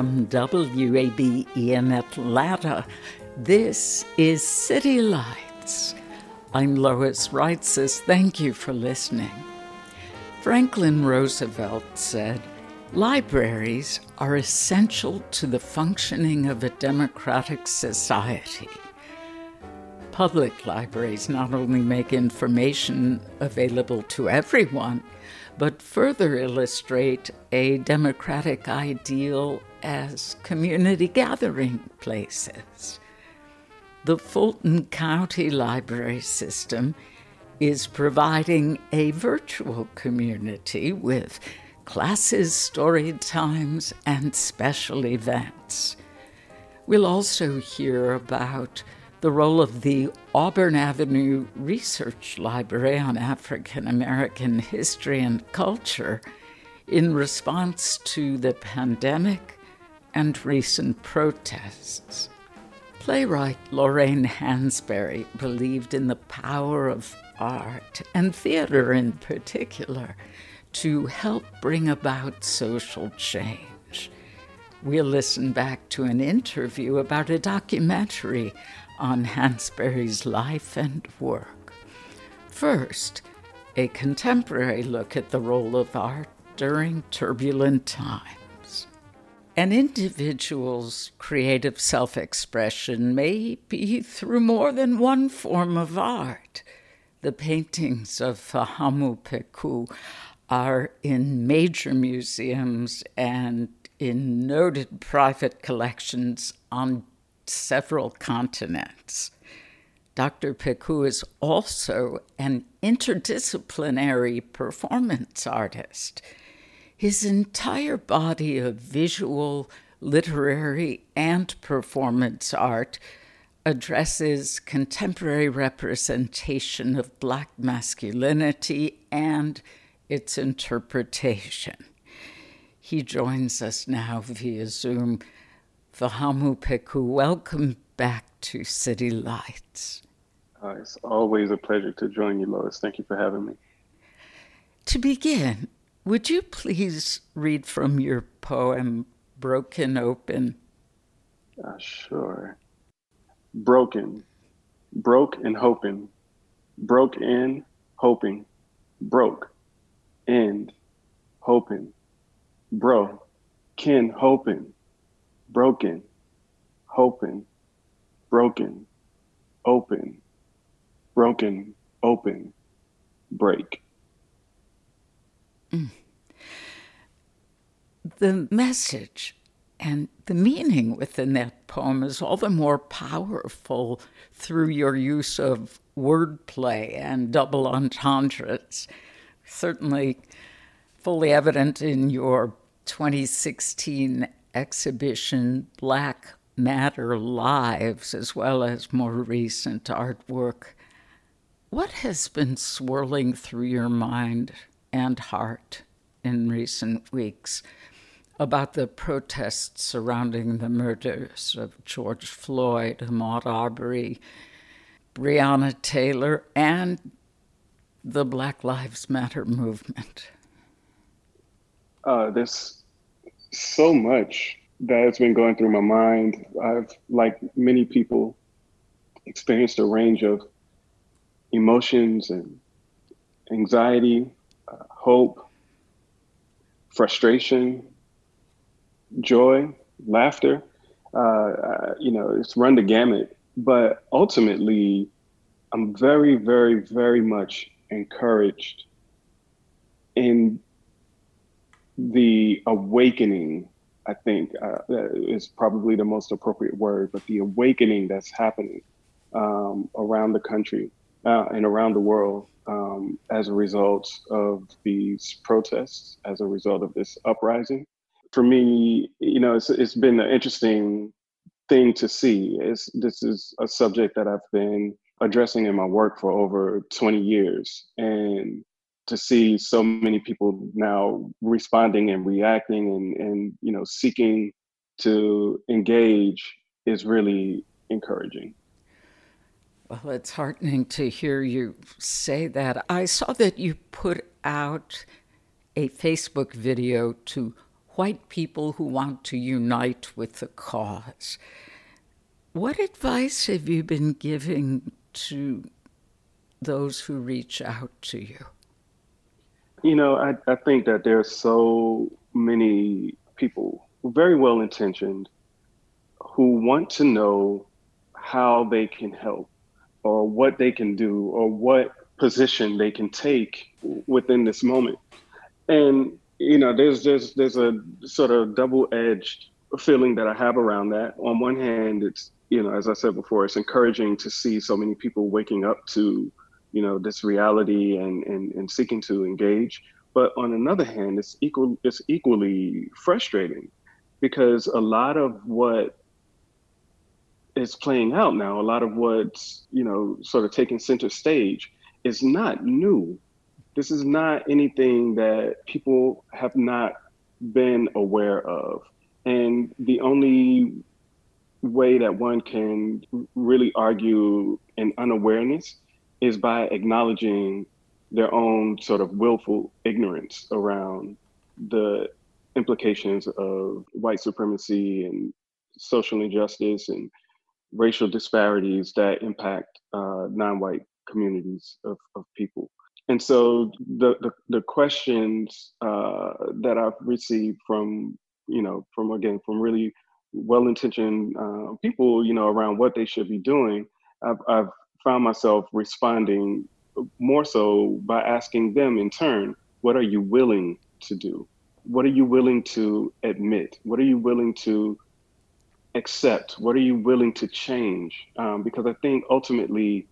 From WABE in Atlanta, this is City Lights. I'm Lois Reitzes. Thank you for listening. Franklin Roosevelt said, Libraries are essential to the functioning of a democratic society. Public libraries not only make information available to everyone, but further illustrate a democratic ideal as community gathering places. The Fulton County Library System is providing a virtual community with classes, story times, and special events. We'll also hear about the role of the Auburn Avenue Research Library on African American History and Culture in response to the pandemic and recent protests. Playwright Lorraine Hansberry believed in the power of art and theater in particular to help bring about social change. We'll listen back to an interview about a documentary on Hansberry's life and work. First, a contemporary look at the role of art during turbulent times. An individual's creative self expression may be through more than one form of art. The paintings of Fahamu Pecou are in major museums and in noted private collections on several continents. Dr. Pecou is also an interdisciplinary performance artist. His entire body of visual, literary, and performance art addresses contemporary representation of Black masculinity and its interpretation. He joins us now via Zoom. Fahamu Pecou, welcome back to City Lights. Uh, it's always a pleasure to join you, Lois. Thank you for having me. To begin, would you please read from your poem, Broken Open? Uh, sure. Broken, broke and hoping, broke in, hoping, broke, end, hoping, bro, kin, hoping. Broken, hoping, broken, open, broken, open, break. Mm. The message and the meaning within that poem is all the more powerful through your use of wordplay and double entendres. Certainly, fully evident in your 2016 exhibition Black Matter Lives, as well as more recent artwork. What has been swirling through your mind and heart in recent weeks about the protests surrounding the murders of George Floyd, Ahmaud Arbery, Breonna Taylor, and the Black Lives Matter movement? Uh, this so much that has been going through my mind. I've, like many people, experienced a range of emotions and anxiety, hope, frustration, joy, laughter. Uh, uh, you know, it's run the gamut. But ultimately, I'm very, very, very much encouraged in the awakening. I think uh, is probably the most appropriate word, but the awakening that's happening um, around the country uh, and around the world um, as a result of these protests, as a result of this uprising. For me, you know, it's, it's been an interesting thing to see. It's, this is a subject that I've been addressing in my work for over 20 years. And to see so many people now responding and reacting and, and you know, seeking to engage is really encouraging. Well, it's heartening to hear you say that. I saw that you put out a Facebook video to white people who want to unite with the cause. What advice have you been giving to those who reach out to you? You know, I, I think that there are so many people, very well intentioned, who want to know how they can help or what they can do or what position they can take within this moment. And you know, there's there's there's a sort of double-edged feeling that I have around that. On one hand, it's you know, as I said before, it's encouraging to see so many people waking up to, you know, this reality and and, and seeking to engage. But on another hand, it's equal it's equally frustrating because a lot of what is playing out now, a lot of what's, you know, sort of taking center stage is not new. This is not anything that people have not been aware of. And the only way that one can really argue an unawareness is by acknowledging their own sort of willful ignorance around the implications of white supremacy and social injustice and racial disparities that impact uh, non-white communities of, of people. And so the, the, the questions uh, that I've received from, you know, from again, from really well-intentioned uh, people, you know, around what they should be doing, I've, I've found myself responding more so by asking them in turn, what are you willing to do? What are you willing to admit? What are you willing to accept? What are you willing to change? Um, because I think ultimately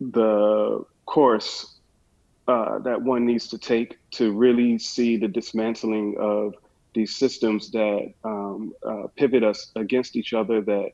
the course uh, that one needs to take to really see the dismantling of these systems that um, uh, pivot us against each other, that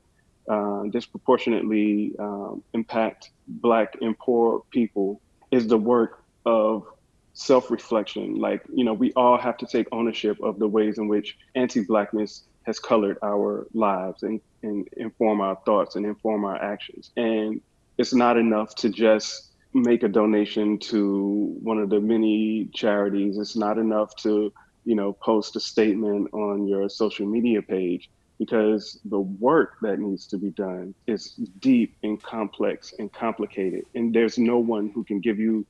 uh, disproportionately um, impact Black and poor people, is the work of self reflection. Like, you know, we all have to take ownership of the ways in which anti Blackness has colored our lives and, and inform our thoughts and inform our actions. And it's not enough to just make a donation to one of the many charities. It's not enough to, you know, post a statement on your social media page because the work that needs to be done is deep and complex and complicated. And there's no one who can give you,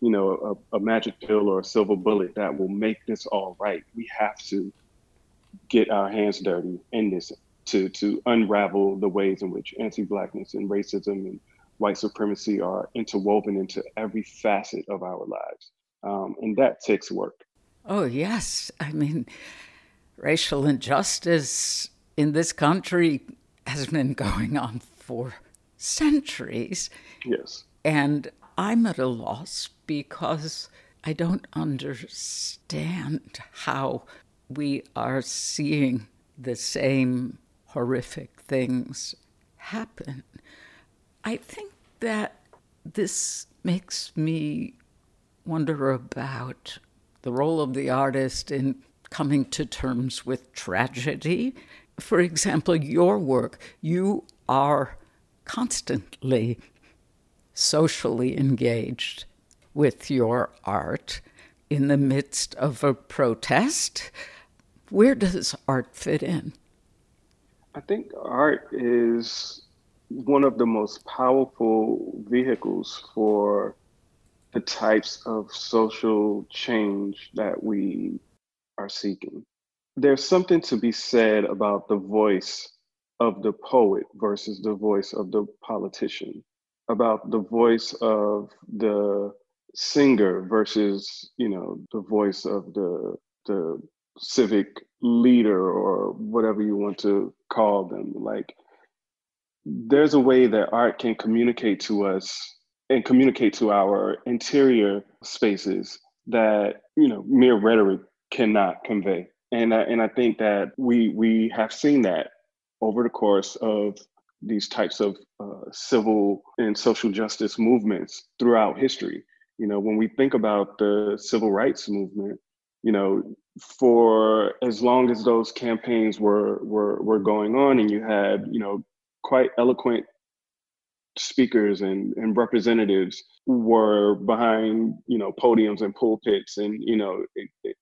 you know, a, a magic pill or a silver bullet that will make this all right. We have to get our hands dirty in this to to unravel the ways in which anti-blackness and racism and white supremacy are interwoven into every facet of our lives, um, and that takes work. Oh yes, I mean, racial injustice in this country has been going on for centuries. Yes, and I'm at a loss because I don't understand how we are seeing the same horrific things happen. I think that this makes me wonder about the role of the artist in coming to terms with tragedy. For example, your work, you are constantly socially engaged with your art in the midst of a protest where does art fit in? I think art is one of the most powerful vehicles for the types of social change that we are seeking. There's something to be said about the voice of the poet versus the voice of the politician, about the voice of the singer versus, you know, the voice of the the civic leader or whatever you want to call them. Like there's a way that art can communicate to us and communicate to our interior spaces that you know mere rhetoric cannot convey and I, and I think that we we have seen that over the course of these types of uh, civil and social justice movements throughout history you know when we think about the civil rights movement you know for as long as those campaigns were were were going on and you had you know quite eloquent speakers and, and representatives were behind you know podiums and pulpits and you know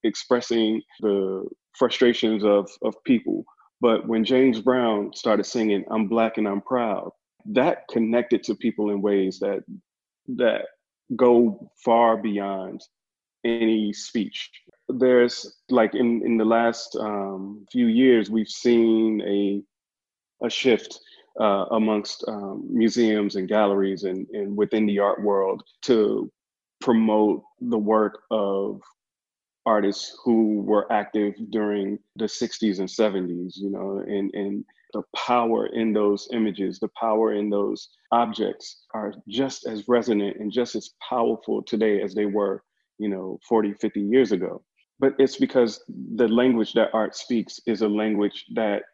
expressing the frustrations of of people. But when james brown started singing i'm black and i'm proud that connected to people in ways that that go far beyond any speech there's like in in the last um, few years we've seen a a shift uh, amongst um, museums and galleries and, and within the art world to promote the work of artists who were active during the 60s and 70s, you know, and, and the power in those images, the power in those objects are just as resonant and just as powerful today as they were, you know, 40, 50 years ago. But it's because the language that art speaks is a language that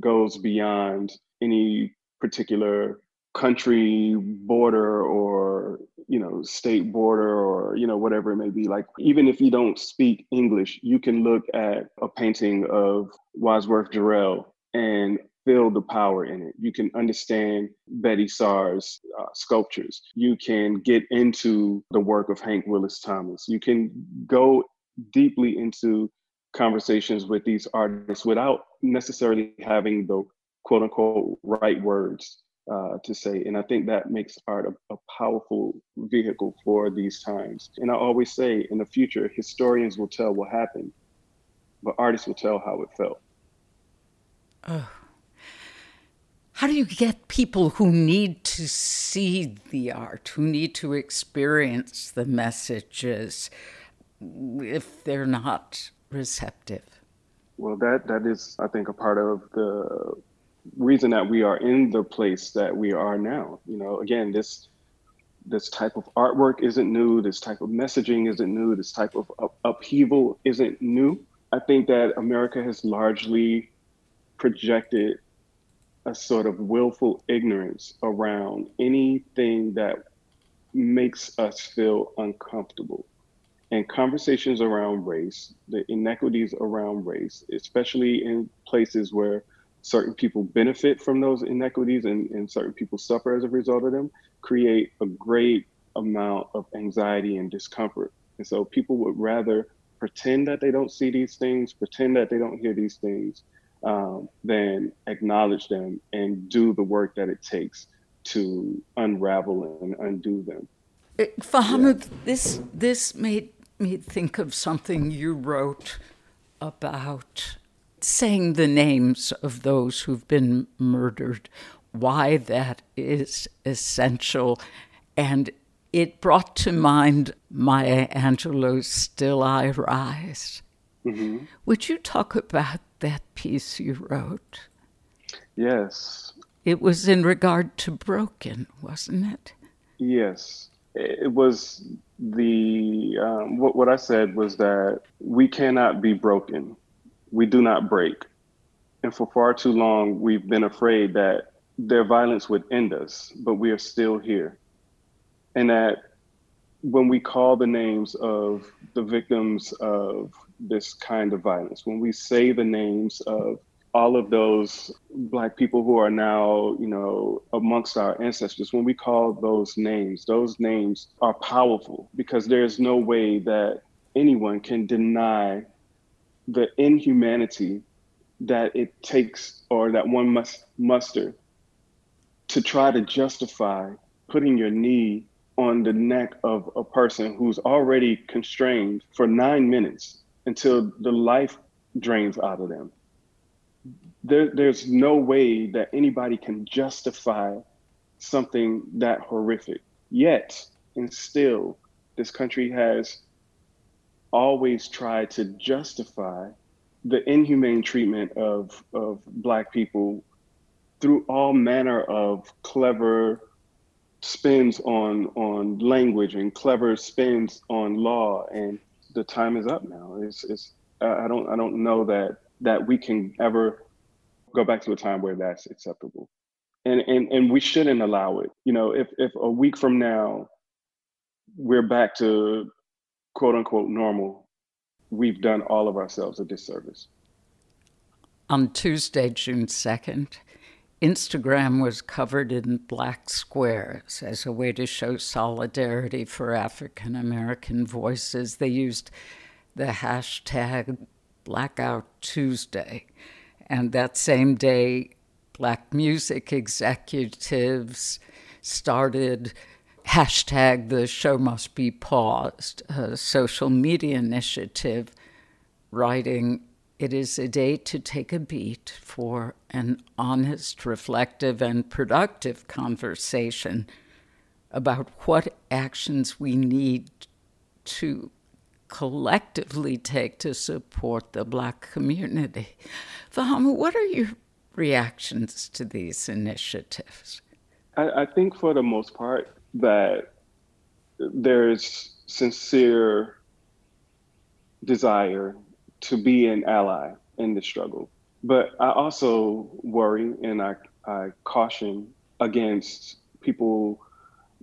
goes beyond any particular country border or you know state border or you know whatever it may be. Like even if you don't speak english you can look at a painting of wadsworth Jarrell and feel the power in it. You can understand betty saar's uh, sculptures. You can get into the work of hank willis thomas. You can go deeply into conversations with these artists without necessarily having the quote unquote right words uh, to say. And I think that makes art a, a, powerful vehicle for these times. And I always say in the future, historians will tell what happened, but artists will tell how it felt. Oh. How do you get people who need to see the art, who need to experience the messages, if they're not receptive? Well, that that is, I think, a part of the reason that we are in the place that we are now. You know, again, this this type of artwork isn't new. This type of messaging isn't new. This type of up- upheaval isn't new. I think that America has largely projected a sort of willful ignorance around anything that makes us feel uncomfortable. And conversations around race, the inequities around race, especially in places where certain people benefit from those inequities and, and certain people suffer as a result of them create a great amount of anxiety and discomfort. And so people would rather pretend that they don't see these things, pretend that they don't hear these things, um, than acknowledge them and do the work that it takes to unravel and undo them. Uh, Fahamu, yeah. this this made me think of something you wrote about saying the names of those who've been murdered, why that is essential. And it brought to mind Maya Angelou's Still I Rise. Mm-hmm. Would you talk about that piece you wrote? Yes. It was in regard to Broken, wasn't it? Yes. It was the, um, what, what I said was that we cannot be broken we do not break. And for far too long, we've been afraid that their violence would end us, but we are still here. And that when we call the names of the victims of this kind of violence, when we say the names of all of those black people who are now, you know, amongst our ancestors, when we call those names, those names are powerful because there's no way that anyone can deny the inhumanity that it takes or that one must muster to try to justify putting your knee on the neck of a person who's already constrained for nine minutes until the life drains out of them. There, there's no way that anybody can justify something that horrific. Yet, and still, this country has always tried to justify the inhumane treatment of, of Black people through all manner of clever spins on on language and clever spins on law and the time is up now it's, it's i don't i don't know that that we can ever go back to a time where that's acceptable and and and we shouldn't allow it you know if if a week from now we're back to quote unquote normal we've done all of ourselves a disservice on tuesday june 2nd Instagram was covered in black squares as a way to show solidarity for African American voices. They used the hashtag Blackout Tuesday. And that same day, black music executives started hashtag the show must be paused, a social media initiative writing it is a day to take a beat for an honest, reflective, and productive conversation about what actions we need to collectively take to support the Black community. Fahamu, what are your reactions to these initiatives? I, I think for the most part that there's sincere desire to be an ally in the struggle. But I also worry and I, I caution against people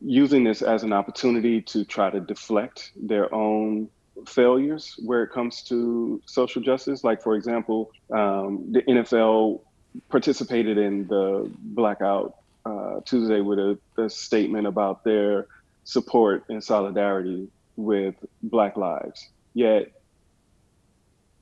using this as an opportunity to try to deflect their own failures where it comes to social justice. Like, for example, um, the NFL participated in the blackout uh, Tuesday with a, a statement about their support and solidarity with Black lives. Yet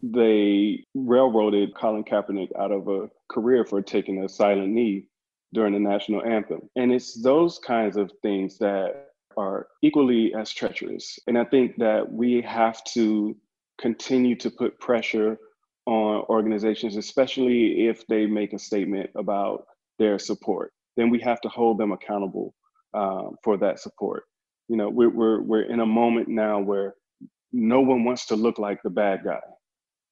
they railroaded Colin Kaepernick out of a career for taking a silent knee during the national anthem. And it's those kinds of things that are equally as treacherous. And I think that we have to continue to put pressure on organizations, especially if they make a statement about their support. Then we have to hold them accountable um, for that support. You know, we're, we're, we're in a moment now where no one wants to look like the bad guy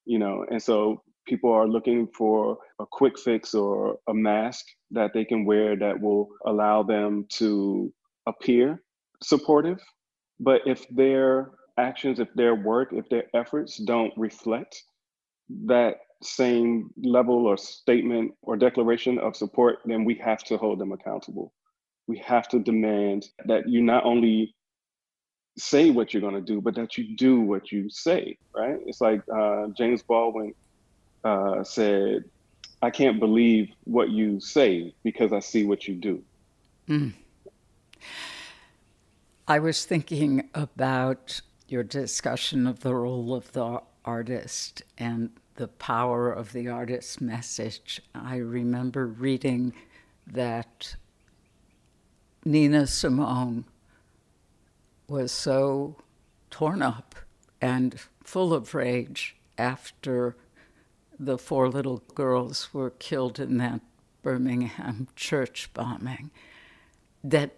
you know, and so people are looking for a quick fix or a mask that they can wear that will allow them to appear supportive. But if their actions, if their work, if their efforts don't reflect that same level or statement or declaration of support, then we have to hold them accountable. We have to demand that you not only say what you're going to do, but that you do what you say, right? It's like uh, James Baldwin uh, said, I can't believe what you say because I see what you do. Mm. I was thinking about your discussion of the role of the artist and the power of the artist's message. I remember reading that Nina Simone was so torn up and full of rage after the four little girls were killed in that Birmingham church bombing that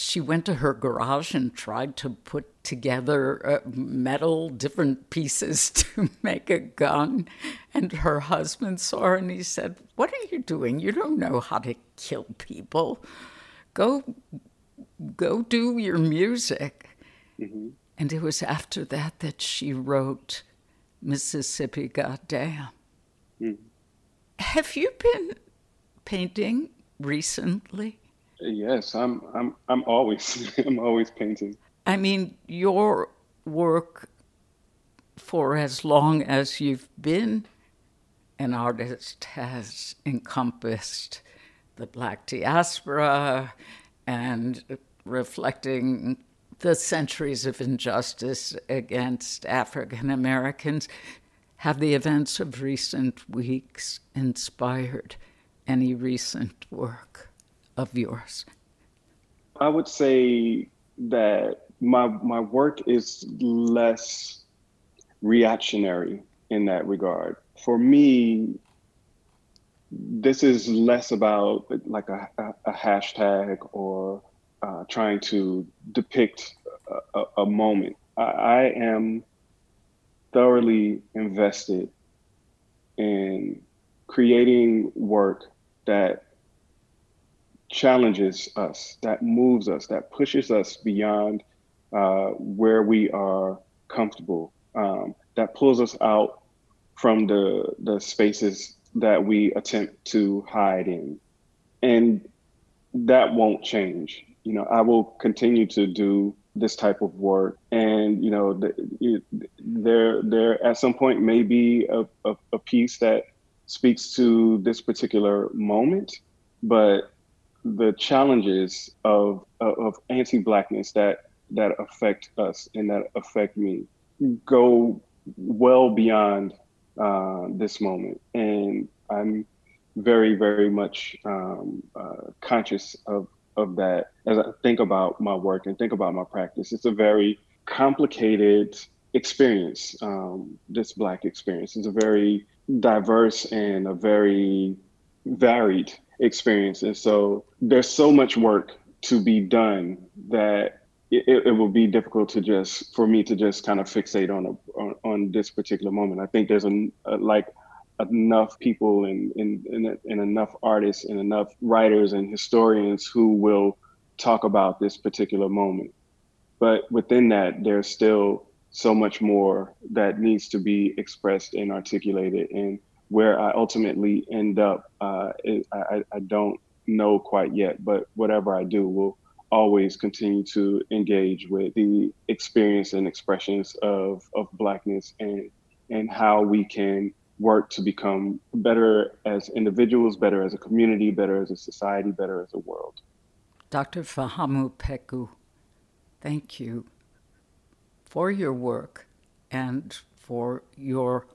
she went to her garage and tried to put together uh, metal, different pieces to make a gun. And her husband saw her and he said, What are you doing? You don't know how to kill people. Go go do your music. Mm-hmm. And it was after that that she wrote Mississippi Goddamn. Mm-hmm. Have you been painting recently? Yes, I'm I'm I'm always I'm always painting. I mean, your work for as long as you've been an artist has encompassed the black diaspora and reflecting the centuries of injustice against African Americans. Have the events of recent weeks inspired any recent work of yours? I would say that my my work is less reactionary in that regard. For me, this is less about like a, a, hashtag or uh, trying to depict a, a moment. I, I, am thoroughly invested in creating work that challenges us, that moves us, that pushes us beyond uh, where we are comfortable, um, that pulls us out from the the spaces that we attempt to hide in, and that won't change. You know, I will continue to do this type of work, and you know, the, there there at some point may be a, a, a piece that speaks to this particular moment, but the challenges of of anti-blackness that that affect us and that affect me go well beyond uh, this moment, and I'm very very much um, uh, conscious of of that as I think about my work and think about my practice. It's a very complicated experience. Um, this Black experience is a very diverse and a very varied experience. And so there's so much work to be done that it, it will be difficult to just for me to just kind of fixate on a on, on this particular moment. I think there's a, a like enough people and, and, and, and enough artists and enough writers and historians who will talk about this particular moment. But within that, there's still so much more that needs to be expressed and articulated. And where I ultimately end up, uh, I, I don't know quite yet, but whatever I do will always continue to engage with the experience and expressions of, of Blackness and, and how we can work to become better as individuals, better as a community, better as a society, better as a world. Dr. Fahamu Pecou, thank you for your work and for your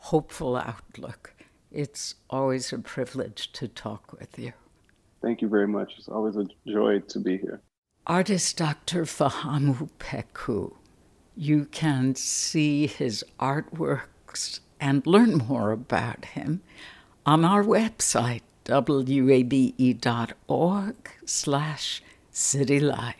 hopeful outlook. It's always a privilege to talk with you. Thank you very much. It's always a joy to be here. Artist Dr. Fahamu Pecou. You can see his artworks and learn more about him on our website, wabe.org slash citylights.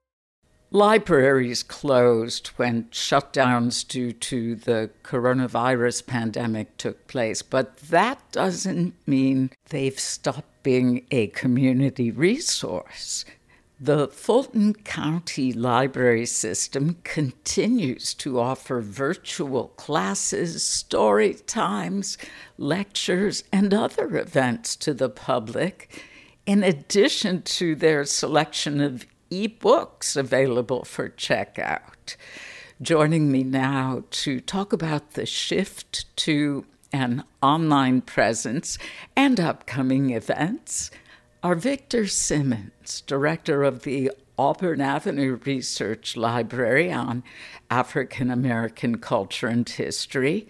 Libraries closed when shutdowns due to the coronavirus pandemic took place, but that doesn't mean they've stopped being a community resource. The Fulton County Library System continues to offer virtual classes, story times, lectures, and other events to the public, in addition to their selection of ebooks available for checkout. Joining me now to talk about the shift to an online presence and upcoming events are Victor Simmons, director of the Auburn Avenue Research Library on African American Culture and History,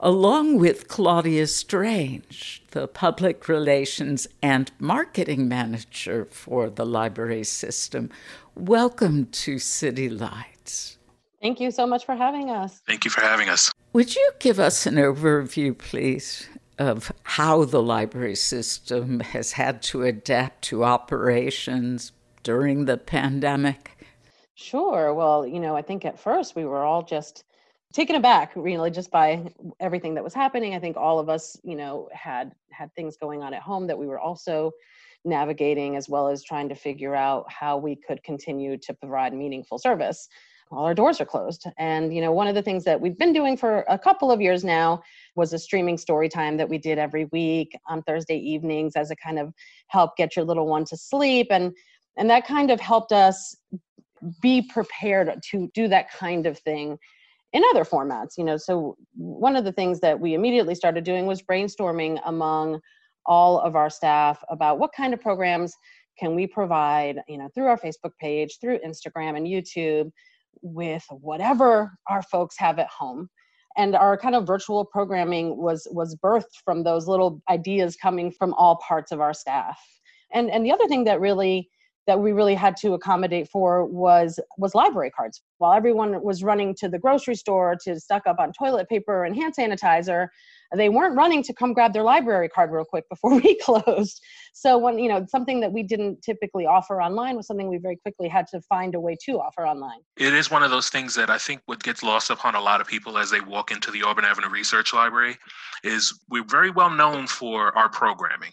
along with Claudia Strange, the public relations and marketing manager for the library system. Welcome to City Lights. Thank you so much for having us. Thank you for having us. Would you give us an overview, please, of how the library system has had to adapt to operations during the pandemic? Sure. Well, you know, I think at first we were all just taken aback really just by everything that was happening. I think all of us you know had had things going on at home that we were also navigating as well as trying to figure out how we could continue to provide meaningful service. All our doors are closed. And you know one of the things that we've been doing for a couple of years now was a streaming story time that we did every week on thursday evenings as a kind of help get your little one to sleep. And and that kind of helped us be prepared to do that kind of thing in other formats you know so one of the things that we immediately started doing was brainstorming among all of our staff about what kind of programs can we provide you know through our facebook page through instagram and youtube with whatever our folks have at home. And our kind of virtual programming was was birthed from those little ideas coming from all parts of our staff. And and the other thing that really that we really had to accommodate for was was library cards. While everyone was running to the grocery store to stock up on toilet paper and hand sanitizer they weren't running to come grab their library card real quick before we closed. So when you know something that we didn't typically offer online was something we very quickly had to find a way to offer online. It is one of those things that i think what gets lost upon a lot of people as they walk into the auburn avenue research library is we're very well known for our programming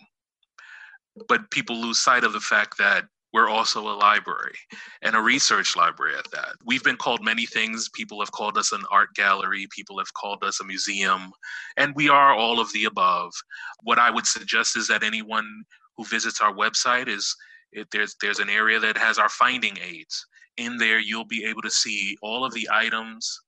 but people lose sight of the fact that we're also a library and a research library at that. We've been called many things. People have called us an art gallery, people have called us a museum, and we are all of the above. What I would suggest is that anyone who visits our website is it, there's there's an area that has our finding aids. In there, you'll be able to see all of the items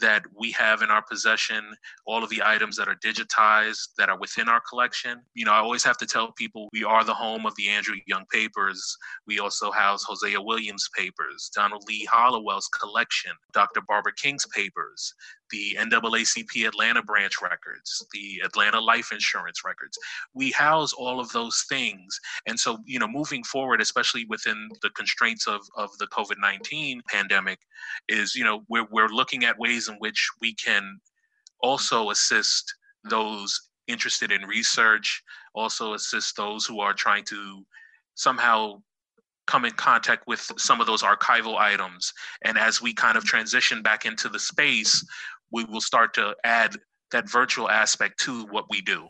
that we have in our possession, all of the items that are digitized that are within our collection. You know, I always have to tell people we are the home of the Andrew Young papers. We also house Hosea Williams papers, Donald Lee Hollowell's collection, Dr. Barbara King's papers, the NAACP Atlanta branch records, the Atlanta life insurance records. We house all of those things. And so, you know, moving forward, especially within the constraints of, of the COVID 19 pandemic, is, you know, we're, we're looking at ways in which we can also assist those interested in research, also assist those who are trying to somehow come in contact with some of those archival items. And as we kind of transition back into the space, we will start to add that virtual aspect to what we do.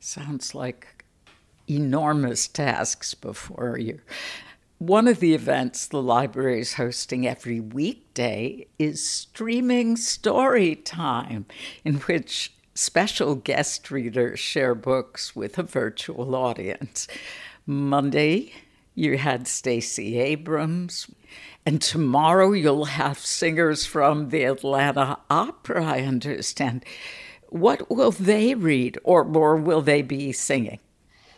Sounds like enormous tasks before you. One of the events the library is hosting every weekday is streaming story time, in which special guest readers share books with a virtual audience. Monday, you had Stacey Abrams, and tomorrow you'll have singers from the Atlanta Opera, I understand. What will they read, or, or will they be singing?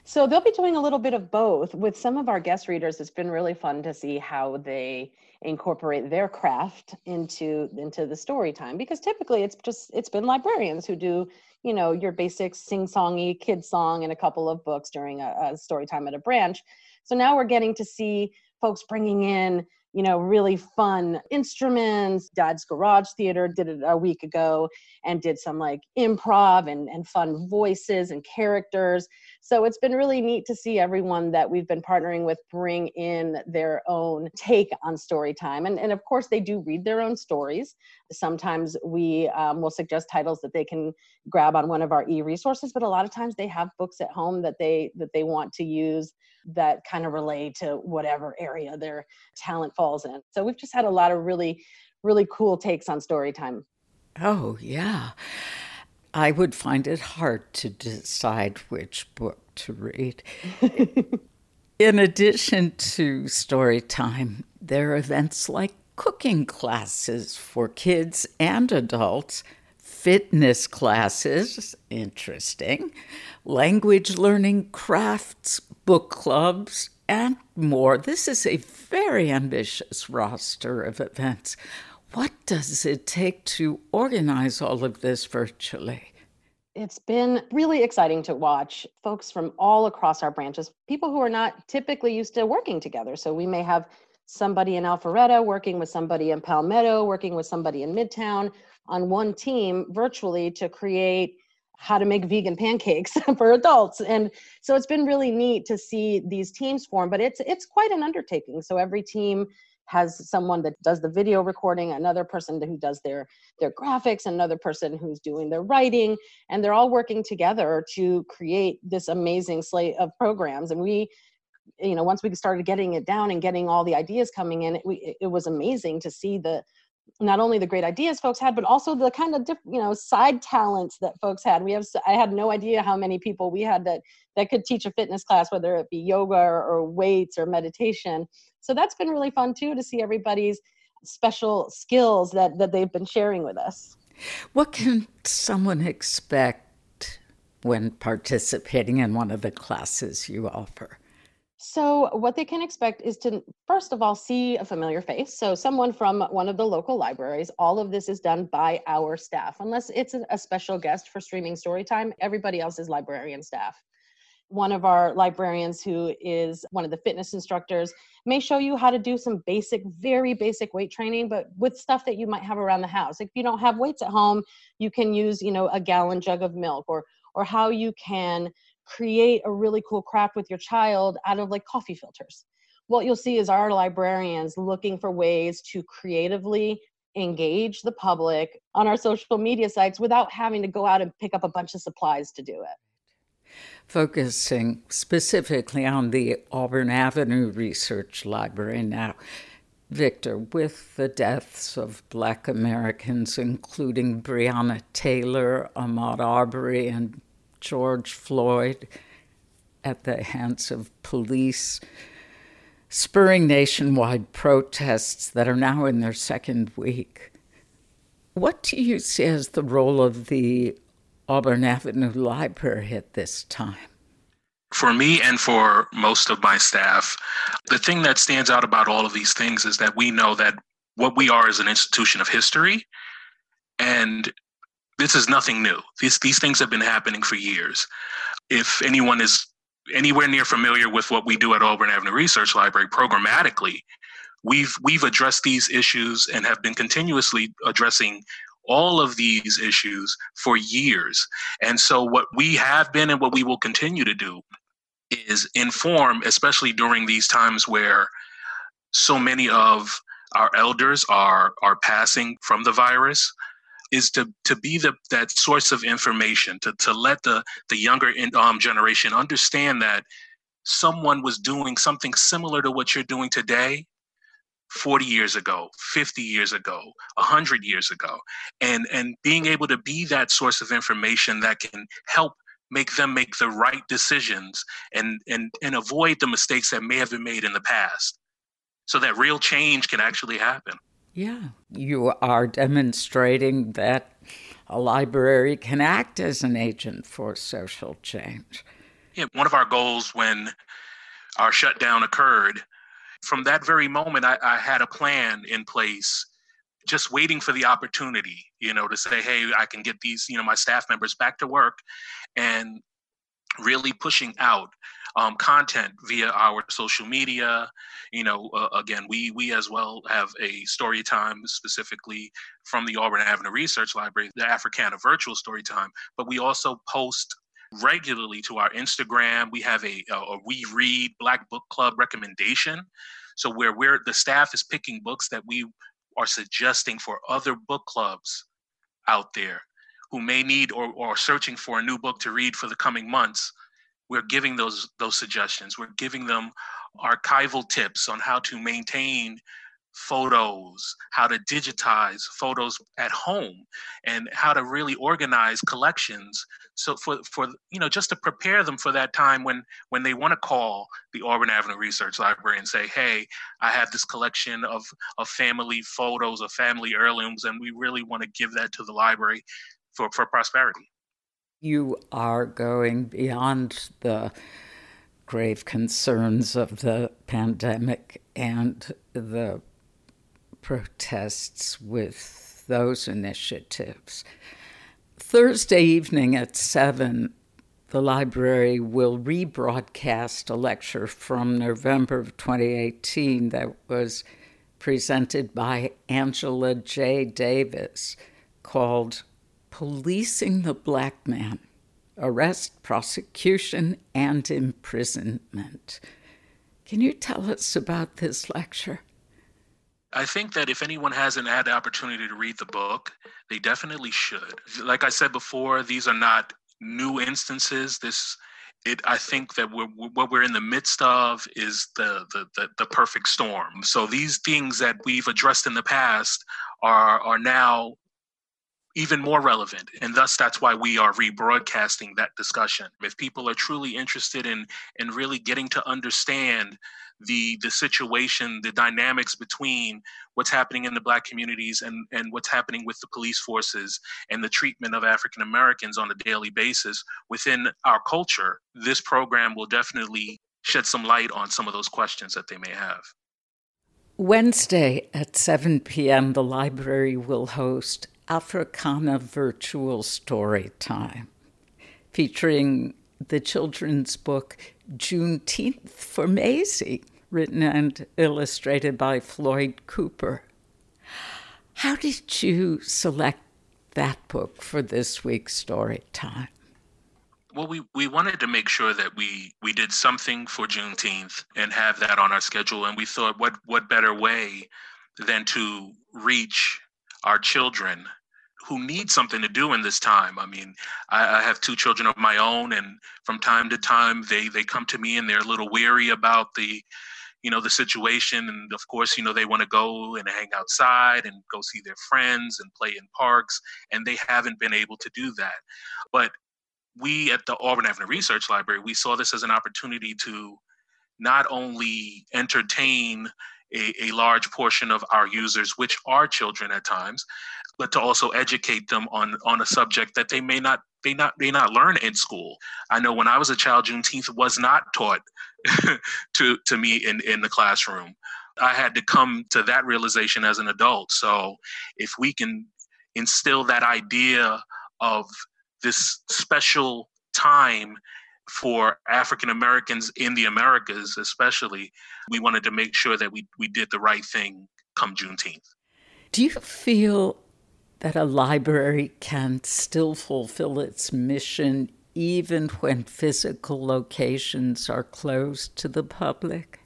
So they'll be doing a little bit of both. With some of our guest readers, it's been really fun to see how they incorporate their craft into into the story time because typically it's just it's been librarians who do you know your basic sing-songy kid song and a couple of books during a, a story time at a branch so now we're getting to see folks bringing in you know, really fun instruments. Dad's Garage Theater did it a week ago and did some like improv and, and fun voices and characters. So it's been really neat to see everyone that we've been partnering with bring in their own take on story time. And, and of course, they do read their own stories. Sometimes we um, will suggest titles that they can grab on one of our e-resources, but a lot of times they have books at home that they that they want to use that kind of relate to whatever area their talent falls in. So we've just had a lot of really, really cool takes on story time. Oh, yeah. I would find it hard to decide which book to read. in addition to story time, there are events like cooking classes for kids and adults, fitness classes, interesting, language learning, crafts, book clubs, and more. This is a very ambitious roster of events. What does it take to organize all of this virtually? It's been really exciting to watch folks from all across our branches, people who are not typically used to working together. So we may have somebody in Alpharetta working with somebody in Palmetto, working with somebody in Midtown on one team virtually to create how to make vegan pancakes for adults and so it's been really neat to see these teams form but it's it's quite an undertaking so every team has someone that does the video recording, another person who does their their graphics, another person who's doing their writing, and they're all working together to create this amazing slate of programs. And we you know once we started getting it down and getting all the ideas coming in it, we, it was amazing to see the not only the great ideas folks had but also the kind of diff, you know side talents that folks had. We have i had no idea how many people we had that that could teach a fitness class whether it be yoga or, or weights or meditation. So that's been really fun too to see everybody's special skills that that they've been sharing with us. What can someone expect when participating in one of the classes you offer so, what they can expect is to, first of all, see a familiar face. So, someone from one of the local libraries. All of this is done by our staff, unless it's a special guest for streaming story time. Everybody else is librarian staff. One of our librarians, who is one of the fitness instructors, may show you how to do some basic, very basic weight training, but with stuff that you might have around the house. If you don't have weights at home, you can use, you know, a gallon jug of milk or or how you can create a really cool craft with your child out of like coffee filters. What you'll see is our librarians looking for ways to creatively engage the public on our social media sites without having to go out and pick up a bunch of supplies to do it. Focusing specifically on the Auburn Avenue Research Library now, Victor, with the deaths of Black Americans, including Breonna Taylor, Ahmaud Arbery, and George Floyd at the hands of police, spurring nationwide protests that are now in their second week. What do you see as the role of the Auburn Avenue Library at this time? For me and for most of my staff, the thing that stands out about all of these things is that we know that what we are is an institution of history. And this is nothing new. These these things have been happening for years. If anyone is anywhere near familiar with what we do at Auburn Avenue Research Library programmatically, we've we've addressed these issues and have been continuously addressing all of these issues for years. And so what we have been and what we will continue to do is inform, especially during these times where so many of our elders are are passing from the virus is to to be the that source of information to to let the the younger um, generation understand that someone was doing something similar to what you're doing today 40 years ago 50 years ago 100 years ago. And and being able to be that source of information that can help make them make the right decisions and and and avoid the mistakes that may have been made in the past so that real change can actually happen yeah, you are demonstrating that a library can act as an agent for social change. Yeah, one of our goals when our shutdown occurred, from that very moment, I, I had a plan in place just waiting for the opportunity, you know, to say, hey, I can get these, you know, my staff members back to work and really pushing out um, content via our social media. You know, uh, again, we we as well have a story time specifically from the Auburn Avenue Research Library, the Africana Virtual Story Time. But we also post regularly to our Instagram. We have a, a, a We Read Black Book Club recommendation. So where we're the staff is picking books that we are suggesting for other book clubs out there who may need or, or searching for a new book to read for the coming months we're giving those those suggestions. We're giving them archival tips on how to maintain photos how to digitize photos at home and how to really organize collections. So for for you know just to prepare them for that time when when they want to call the auburn avenue research library and say hey i have this collection of of family photos of family heirlooms and we really want to give that to the library for for prosperity you are going beyond the grave concerns of the pandemic and the protests with those initiatives. Thursday evening at 7, the library will rebroadcast a lecture from November of 2018 that was presented by Angela J. Davis called policing the black man, arrest, prosecution, and imprisonment. Can you tell us about this lecture? I think that if anyone hasn't had the opportunity to read the book, they definitely should. Like I said before, these are not new instances. This it, I think that we're, what we're in the midst of is the, the, the the perfect storm. So these things that we've addressed in the past are are now even more relevant, and thus that's why we are rebroadcasting that discussion. If people are truly interested in in really getting to understand the the situation, the dynamics between what's happening in the black communities and and what's happening with the police forces and the treatment of African Americans on a daily basis within our culture, this program will definitely shed some light on some of those questions that they may have. Wednesday at 7 p.m., the library will host Africana Virtual Story Time, featuring the children's book Juneteenth for Mazie, written and illustrated by Floyd Cooper. How did you select that book for this week's story time? Well, we, we wanted to make sure that we, we did something for Juneteenth and have that on our schedule. And we thought, what, what better way than to reach our children who need something to do in this time. I mean, I, I, have two children of my own, and from time to time they they come to me and they're a little weary about the, you know, the situation. And of course, you know, they want to go and hang outside and go see their friends and play in parks, and they haven't been able to do that. But we at the Auburn Avenue Research Library, we saw this as an opportunity to not only entertain a, a, large portion of our users, which are children at times, but to also educate them on on a subject that they may not they not they not learn in school. I know when I was a child, Juneteenth was not taught to to me in in the classroom. I had to come to that realization as an adult. So if we can instill that idea of this special time for African Americans in the Americas, especially, we wanted to make sure that we, we did the right thing come Juneteenth. Do you feel that a library can still fulfill its mission even when physical locations are closed to the public?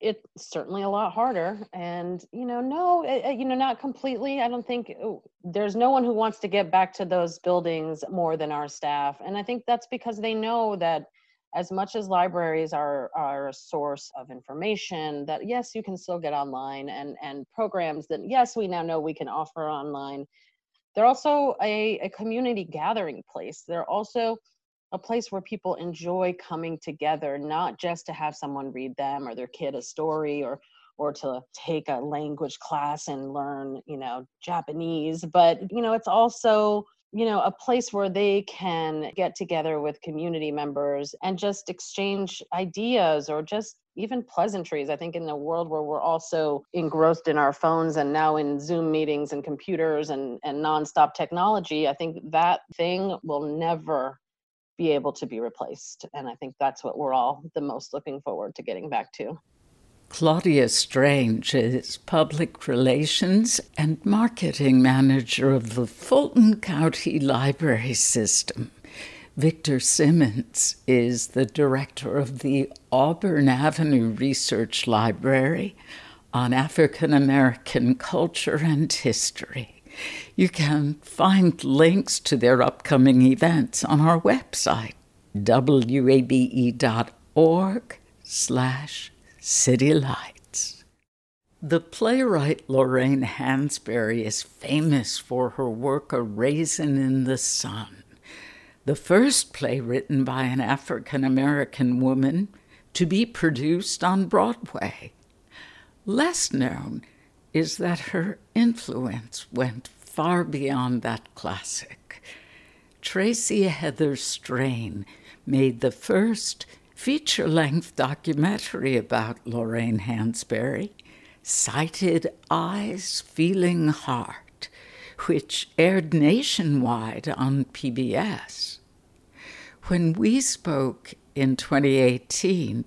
It's certainly a lot harder. And, you know, no, it, you know, not completely. I don't think oh, there's no one who wants to get back to those buildings more than our staff. And I think that's because they know that as much as libraries are, are a source of information that yes you can still get online and and programs that yes we now know we can offer online they're also a, a community gathering place they're also a place where people enjoy coming together not just to have someone read them or their kid a story or or to take a language class and learn you know japanese but you know it's also you know a place where they can get together with community members and just exchange ideas or just even pleasantries. I think in a world where we're also engrossed in our phones and now in zoom meetings and computers and and nonstop technology i think that thing will never be able to be replaced and i think that's what we're all the most looking forward to getting back to Claudia Strange is Public Relations and Marketing Manager of the Fulton County Library System. Victor Simmons is the director of the Auburn Avenue Research Library on African American culture and history. You can find links to their upcoming events on our website, wabe.org slash City Lights. The playwright Lorraine Hansberry is famous for her work A Raisin in the Sun, the first play written by an African American woman to be produced on Broadway. Less known is that her influence went far beyond that classic. Tracy Heather Strain made the first feature length documentary about Lorraine Hansberry, Sighted Eyes, Feeling Heart, which aired nationwide on PBS. When we spoke in 2018,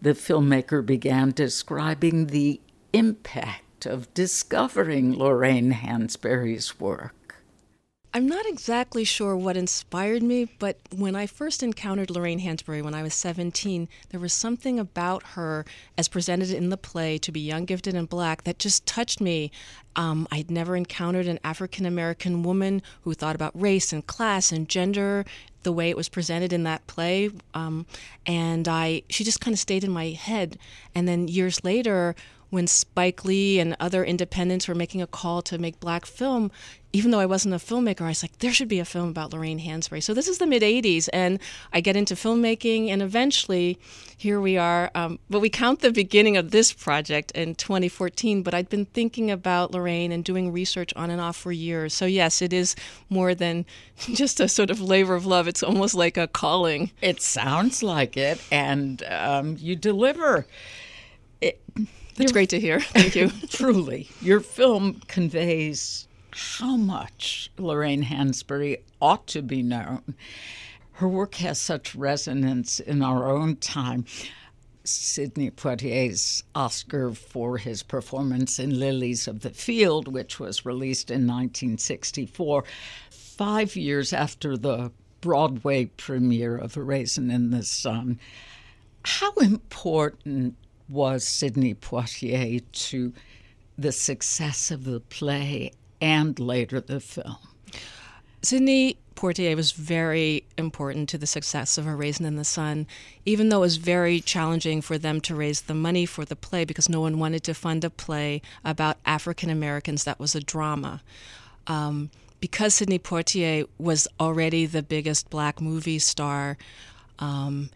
the filmmaker began describing the impact of discovering Lorraine Hansberry's work. I'm not exactly sure what inspired me, but when I first encountered Lorraine Hansberry when I was 17, there was something about her, as presented in the play, to be young, gifted, and black, that just touched me. Um, I'd never encountered an African American woman who thought about race and class and gender the way it was presented in that play, um, and I she just kind of stayed in my head. And then years later, when Spike Lee and other independents were making a call to make black film, even though I wasn't a filmmaker, I was like, there should be a film about Lorraine Hansberry. So this is the mid 80s, and I get into filmmaking, and eventually here we are. Um, but we count the beginning of this project in 2014, but I'd been thinking about Lorraine and doing research on and off for years. So, yes, it is more than just a sort of labor of love, it's almost like a calling. It sounds like it, and um, you deliver. It, that's great to hear. Thank you. truly, your film conveys how much Lorraine Hansberry ought to be known. Her work has such resonance in our own time. Sidney Poitier's Oscar for his performance in Lilies of the Field, which was released in 1964, five years after the Broadway premiere of A Raisin in the Sun. How important was Sidney Poitier to the success of the play and later the film? Sidney Poitier was very important to the success of A Raisin in the Sun, even though it was very challenging for them to raise the money for the play because no one wanted to fund a play about African Americans that was a drama. Um, because Sidney Poitier was already the biggest black movie star, um,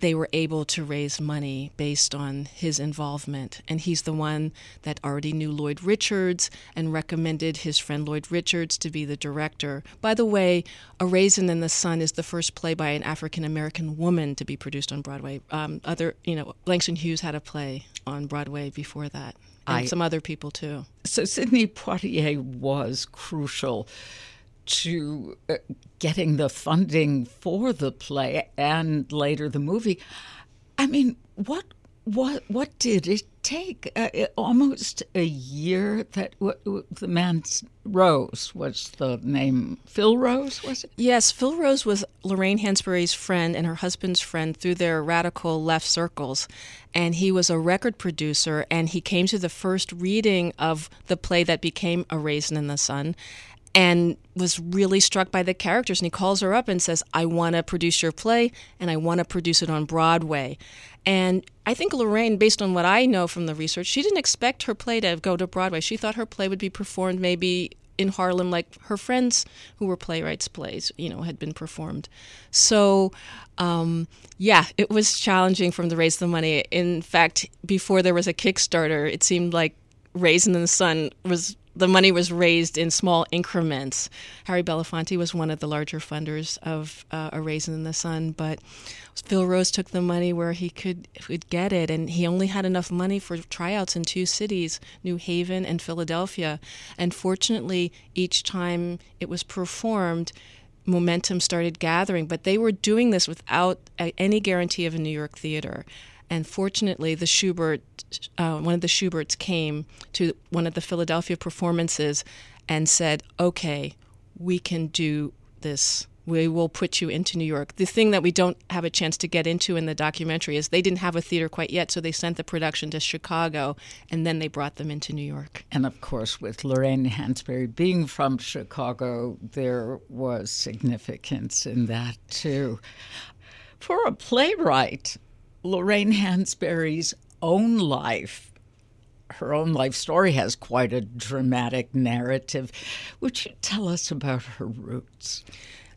they were able to raise money based on his involvement. And he's the one that already knew Lloyd Richards and recommended his friend Lloyd Richards to be the director. By the way, A Raisin in the Sun is the first play by an African American woman to be produced on Broadway. Um, other, you know, Langston Hughes had a play on Broadway before that, and I, some other people too. So Sidney Poitier was crucial to uh, getting the funding for the play and later the movie. I mean, what what what did it take? Uh, almost a year that the man Rose was the name. Phil Rose was it? Yes, Phil Rose was Lorraine Hansberry's friend and her husband's friend through their radical left circles, and he was a record producer. And he came to the first reading of the play that became A Raisin in the Sun, and was really struck by the characters. And he calls her up and says, I want to produce your play and I want to produce it on Broadway. And I think Lorraine, based on what I know from the research, she didn't expect her play to go to Broadway. She thought her play would be performed maybe in Harlem, like her friends who were playwrights' plays, you know, had been performed. So, um, yeah, it was challenging from the raise the money. In fact, before there was a Kickstarter, it seemed like Raisin in the Sun was the money was raised in small increments. Harry Belafonte was one of the larger funders of uh, A Raisin in the Sun, but Phil Rose took the money where he could, could get it, and he only had enough money for tryouts in two cities, New Haven and Philadelphia. And fortunately, each time it was performed, momentum started gathering, but they were doing this without any guarantee of a New York theater. And fortunately, the Shubert, uh, one of the Shuberts came to one of the Philadelphia performances and said, okay, we can do this. We will put you into New York. The thing that we don't have a chance to get into in the documentary is they didn't have a theater quite yet, so they sent the production to Chicago and then they brought them into New York. And of course, with Lorraine Hansberry being from Chicago, there was significance in that too. For a playwright, Lorraine Hansberry's own life, her own life story has quite a dramatic narrative. Would you tell us about her roots?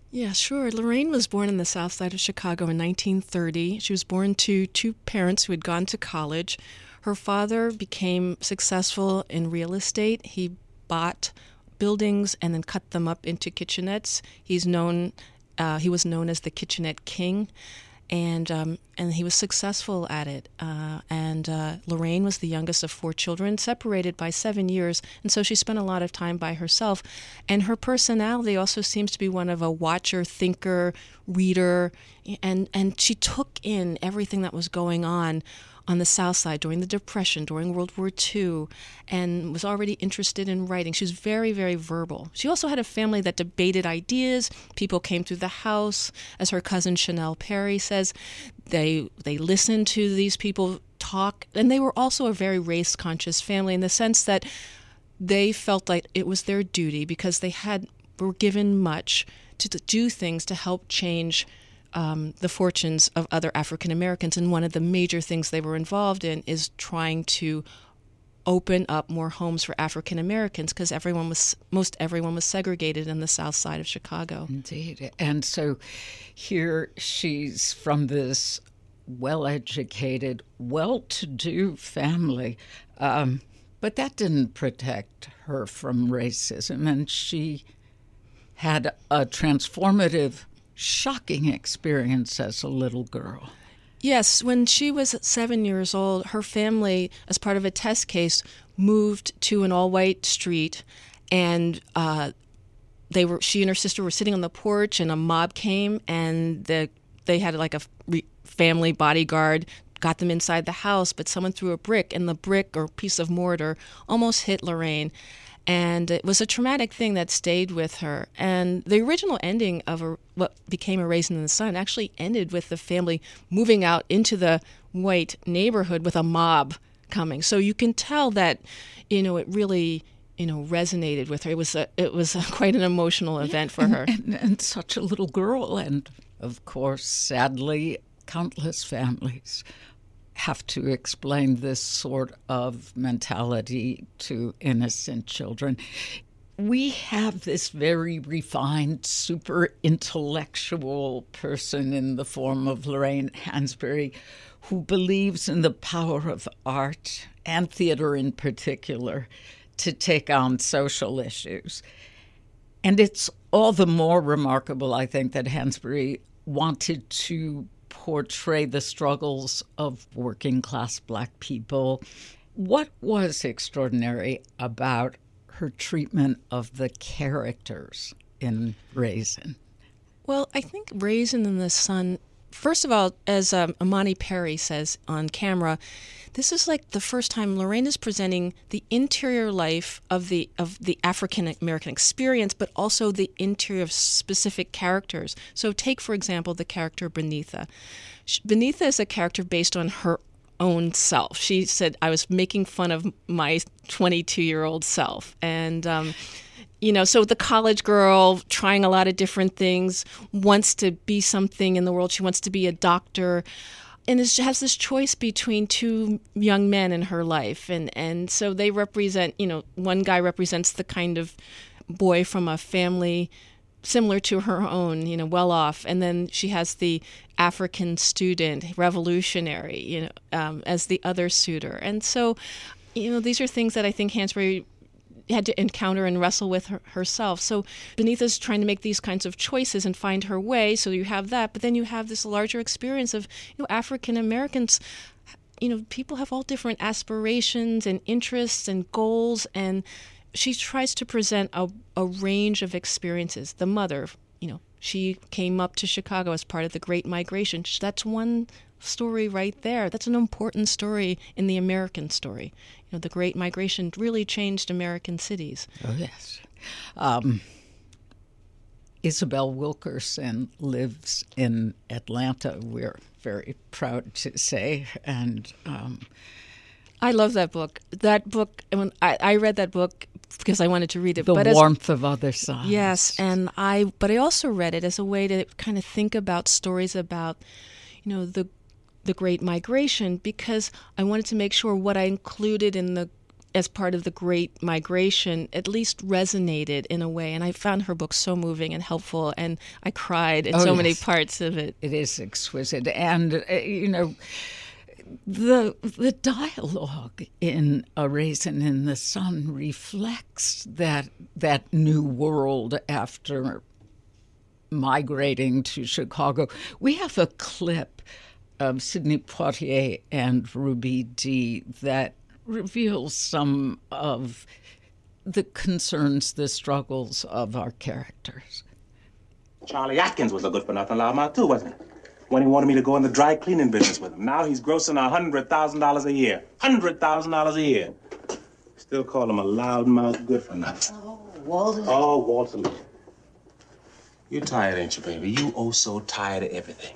Yeah, sure. Lorraine was born in the south side of Chicago in 1930. She was born to two parents who had gone to college. Her father became successful in real estate. He bought buildings and then cut them up into kitchenettes. He's known uh, he was known as the kitchenette king and um, and he was successful at it. Uh, and uh, Lorraine was the youngest of four children, separated by seven years, and so she spent a lot of time by herself. And her personality also seems to be one of a watcher, thinker, reader, and and she took in everything that was going on on the South Side during the Depression, during World War II, and was already interested in writing. She was very, very verbal. She also had a family that debated ideas. People came through the house, as her cousin Shauneille Perry says. They they listened to these people talk, and they were also a very race conscious family in the sense that they felt like it was their duty because they had were given much to, to do things to help change um, the fortunes of other African Americans. And one of the major things they were involved in is trying to open up more homes for African Americans because everyone was most everyone was segregated in the south side of Chicago. Indeed. And so here she's from this well educated, well to do family. Um, but that didn't protect her from racism. And she had a transformative, shocking experience as a little girl. Yes, when she was seven years old, her family, as part of a test case, moved to an all-white street, and uh, they were. She and her sister were sitting on the porch, and a mob came, and the they had like a family bodyguard got them inside the house, but someone threw a brick, and the brick or piece of mortar almost hit Lorraine and it was a traumatic thing that stayed with her. And the original ending of a, what became A Raisin in the Sun actually ended with the family moving out into the white neighborhood with a mob coming. So you can tell that, you know, it really you know resonated with her. It was a, it was a, quite an emotional event for and, her. And, and such a little girl, and of course, sadly, countless families have to explain this sort of mentality to innocent children. We have this very refined, super intellectual person in the form of Lorraine Hansberry who believes in the power of art and theater in particular to take on social issues. And it's all the more remarkable, I think, that Hansberry wanted to portray the struggles of working class black people. What was extraordinary about her treatment of the characters in Raisin? Well, I think Raisin in the Sun, first of all, as um, Imani Perry says on camera, this is like the first time Lorraine is presenting the interior life of the of the African American experience, but also the interior of specific characters. So, take for example the character Beneatha. Beneatha is a character based on her own self. She said, "I was making fun of my 22 year old self," and. Um, you know, so the college girl trying a lot of different things wants to be something in the world. She wants to be a doctor and is, has this choice between two young men in her life. And and so they represent you know one guy represents the kind of boy from a family similar to her own you know well off. And then she has the african student revolutionary you know um, as the other suitor. And so you know these are things that i think hansberry had to encounter and wrestle with her, herself. So Beneatha's trying to make these kinds of choices and find her way. So you have that, but then you have this larger experience of you know African Americans. You know, people have all different aspirations and interests and goals, and she tries to present a, a range of experiences. The mother, you know, she came up to Chicago as part of the Great Migration. That's one story right there. That's an important story in the American story. You know, the Great Migration really changed American cities. Oh yes. Um, Isabel Wilkerson lives in Atlanta. We're very proud to say, and um, I love that book. That book. When I, I read that book because I wanted to read it. The but warmth as, of other sides. Yes, and I. But I also read it as a way to kind of think about stories about, you know, the the Great Migration because I wanted to make sure what I included in the as part of the Great Migration at least resonated in a way. And I found her book so moving and helpful, and I cried in oh, so yes. many parts of it. It is exquisite, and uh, you know. The the dialogue in A Raisin in the Sun reflects that that new world after migrating to Chicago. We have a clip of Sidney Poitier and Ruby Dee that reveals some of the concerns, the struggles of our characters. Charlie Atkins was a good for nothing loudmouth too, wasn't he? when he wanted me to go in the dry cleaning business with him. Now he's grossing a $100,000 a year. $100,000 a year. Still call him a loudmouth good for nothing. Oh, Walter. Oh, Walter Lee. You tired, ain't you, baby? You oh so tired of everything.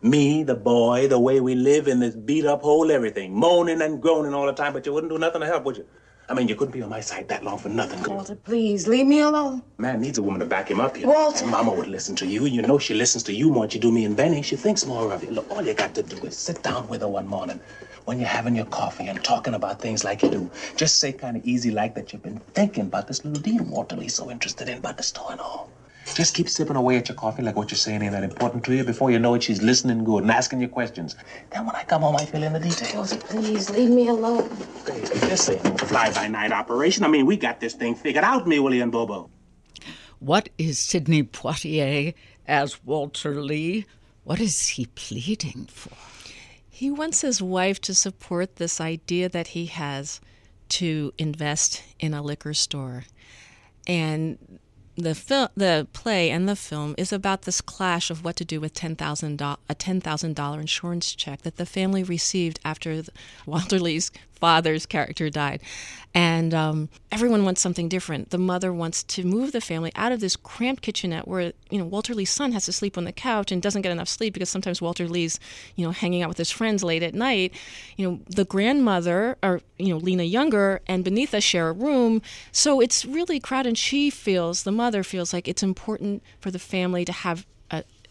Me, the boy, the way we live in this beat up hole, everything. Moaning and groaning all the time, but you wouldn't do nothing to help, would you? I mean, you couldn't be on my side that long for nothing. Walter, please, leave me alone. Man needs a woman to back him up here. Walter. And Mama would listen to you, and you know she listens to you more than she do me and Benny. She thinks more of you. Look, all you got to do is sit down with her one morning when you're having your coffee and talking about things like you do. Just say kind of easy like that you've been thinking about this little deal Walter Lee's so interested in about the store and all. Just keep sipping away at your coffee like what you're saying ain't that important to you. Before you know it, she's listening good and asking you questions. Then when I come home, I fill in the details. Walter, please, leave me alone. Baby, this ain't no fly-by-night operation. I mean, we got this thing figured out, me, Willie, and Bobo. What is Sidney Poitier as Walter Lee? What is he pleading for? He wants his wife to support this idea that he has to invest in a liquor store. And the the play and the film is about this clash of what to do with ten thousand a ten thousand dollar insurance check that the family received after Walter Lee's father's character died, and um, everyone wants something different. The mother wants to move the family out of this cramped kitchenette where you know Walter Lee's son has to sleep on the couch and doesn't get enough sleep because sometimes Walter Lee's you know hanging out with his friends late at night. You know the grandmother or you know Lena Younger and Beneatha share a room, so it's really crowded. And she feels the mother feels like it's important for the family to have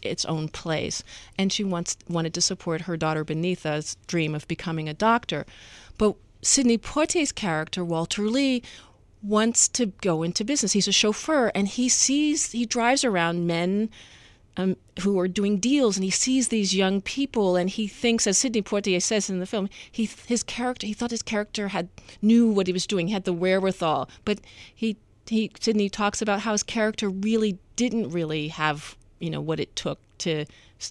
its own place, and she wants wanted to support her daughter Beneatha's dream of becoming a doctor. But Sidney Poitier's character, Walter Lee, wants to go into business. He's a chauffeur and he sees, he drives around men um, who are doing deals and he sees these young people and he thinks, as Sidney Poitier says in the film, he, his character, he thought his character had, knew what he was doing, had the wherewithal. But he, he, Sidney talks about how his character really didn't really have, you know, what it took to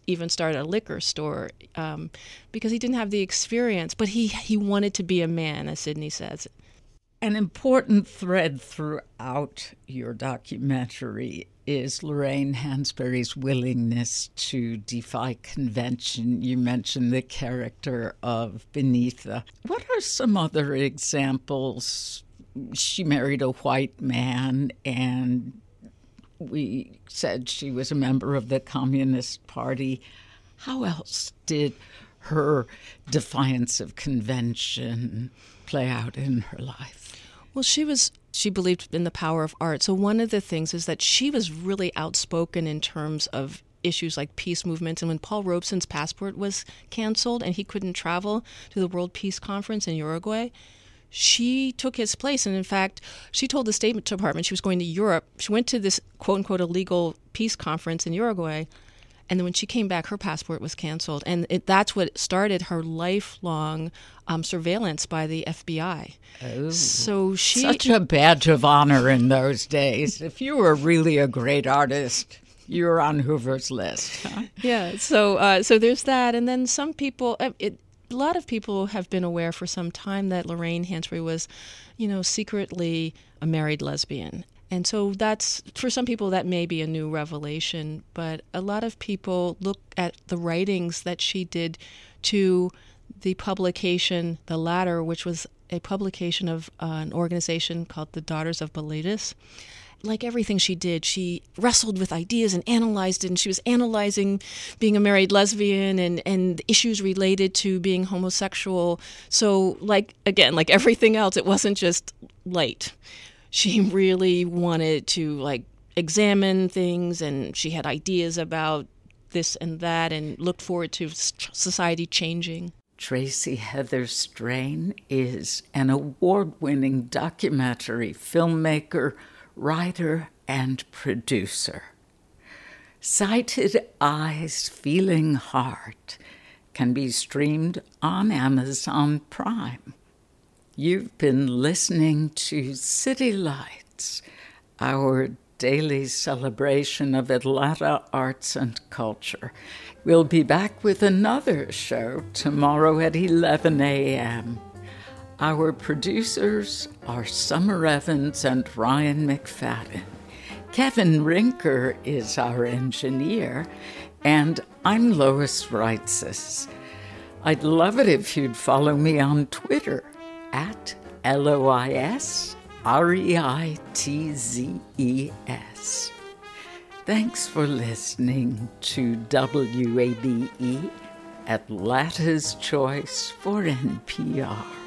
even start a liquor store um, because he didn't have the experience, but he he wanted to be a man, as Sidney says. An important thread throughout your documentary is Lorraine Hansberry's willingness to defy convention. You mentioned the character of Beneatha. What are some other examples? She married a white man and we said she was a member of the Communist Party. How else did her defiance of convention play out in her life? Well, she was she believed in the power of art. So one of the things is that she was really outspoken in terms of issues like peace movements. And when Paul Robeson's passport was canceled and he couldn't travel to the World Peace Conference in Uruguay, she took his place. And in fact, she told the State Department she was going to Europe. She went to this quote unquote illegal peace conference in Uruguay. And then when she came back, her passport was canceled. And it, that's what started her lifelong um, surveillance by the FBI. Oh, so she. Such a badge of honor in those days. if you were really a great artist, you were on Hoover's list. Huh? Yeah. So, uh, so there's that. And then some people. It, a lot of people have been aware for some time that Lorraine Hansberry was, you know, secretly a married lesbian. And so that's, for some people, that may be a new revelation, but a lot of people look at the writings that she did to the publication, The Ladder, which was a publication of uh, an organization called the Daughters of Bilitis like everything she did, she wrestled with ideas and analyzed it. And she was analyzing being a married lesbian and, and issues related to being homosexual. So, like, again, like everything else, it wasn't just light. She really wanted to, like, examine things and she had ideas about this and that and looked forward to society changing. Tracy Heather Strain is an award winning documentary filmmaker writer, and producer. Sighted Eyes, Feeling Heart can be streamed on Amazon Prime. You've been listening to City Lights, our daily celebration of Atlanta arts and culture. We'll be back with another show tomorrow at 11 a.m. Our producers are Summer Evans and Ryan McFadden. Kevin Rinker is our engineer, and I'm Lois Reitzes. I'd love it if you'd follow me on Twitter at L O I S R E I T Z E S. Thanks for listening to WABE Atlanta's Choice for NPR.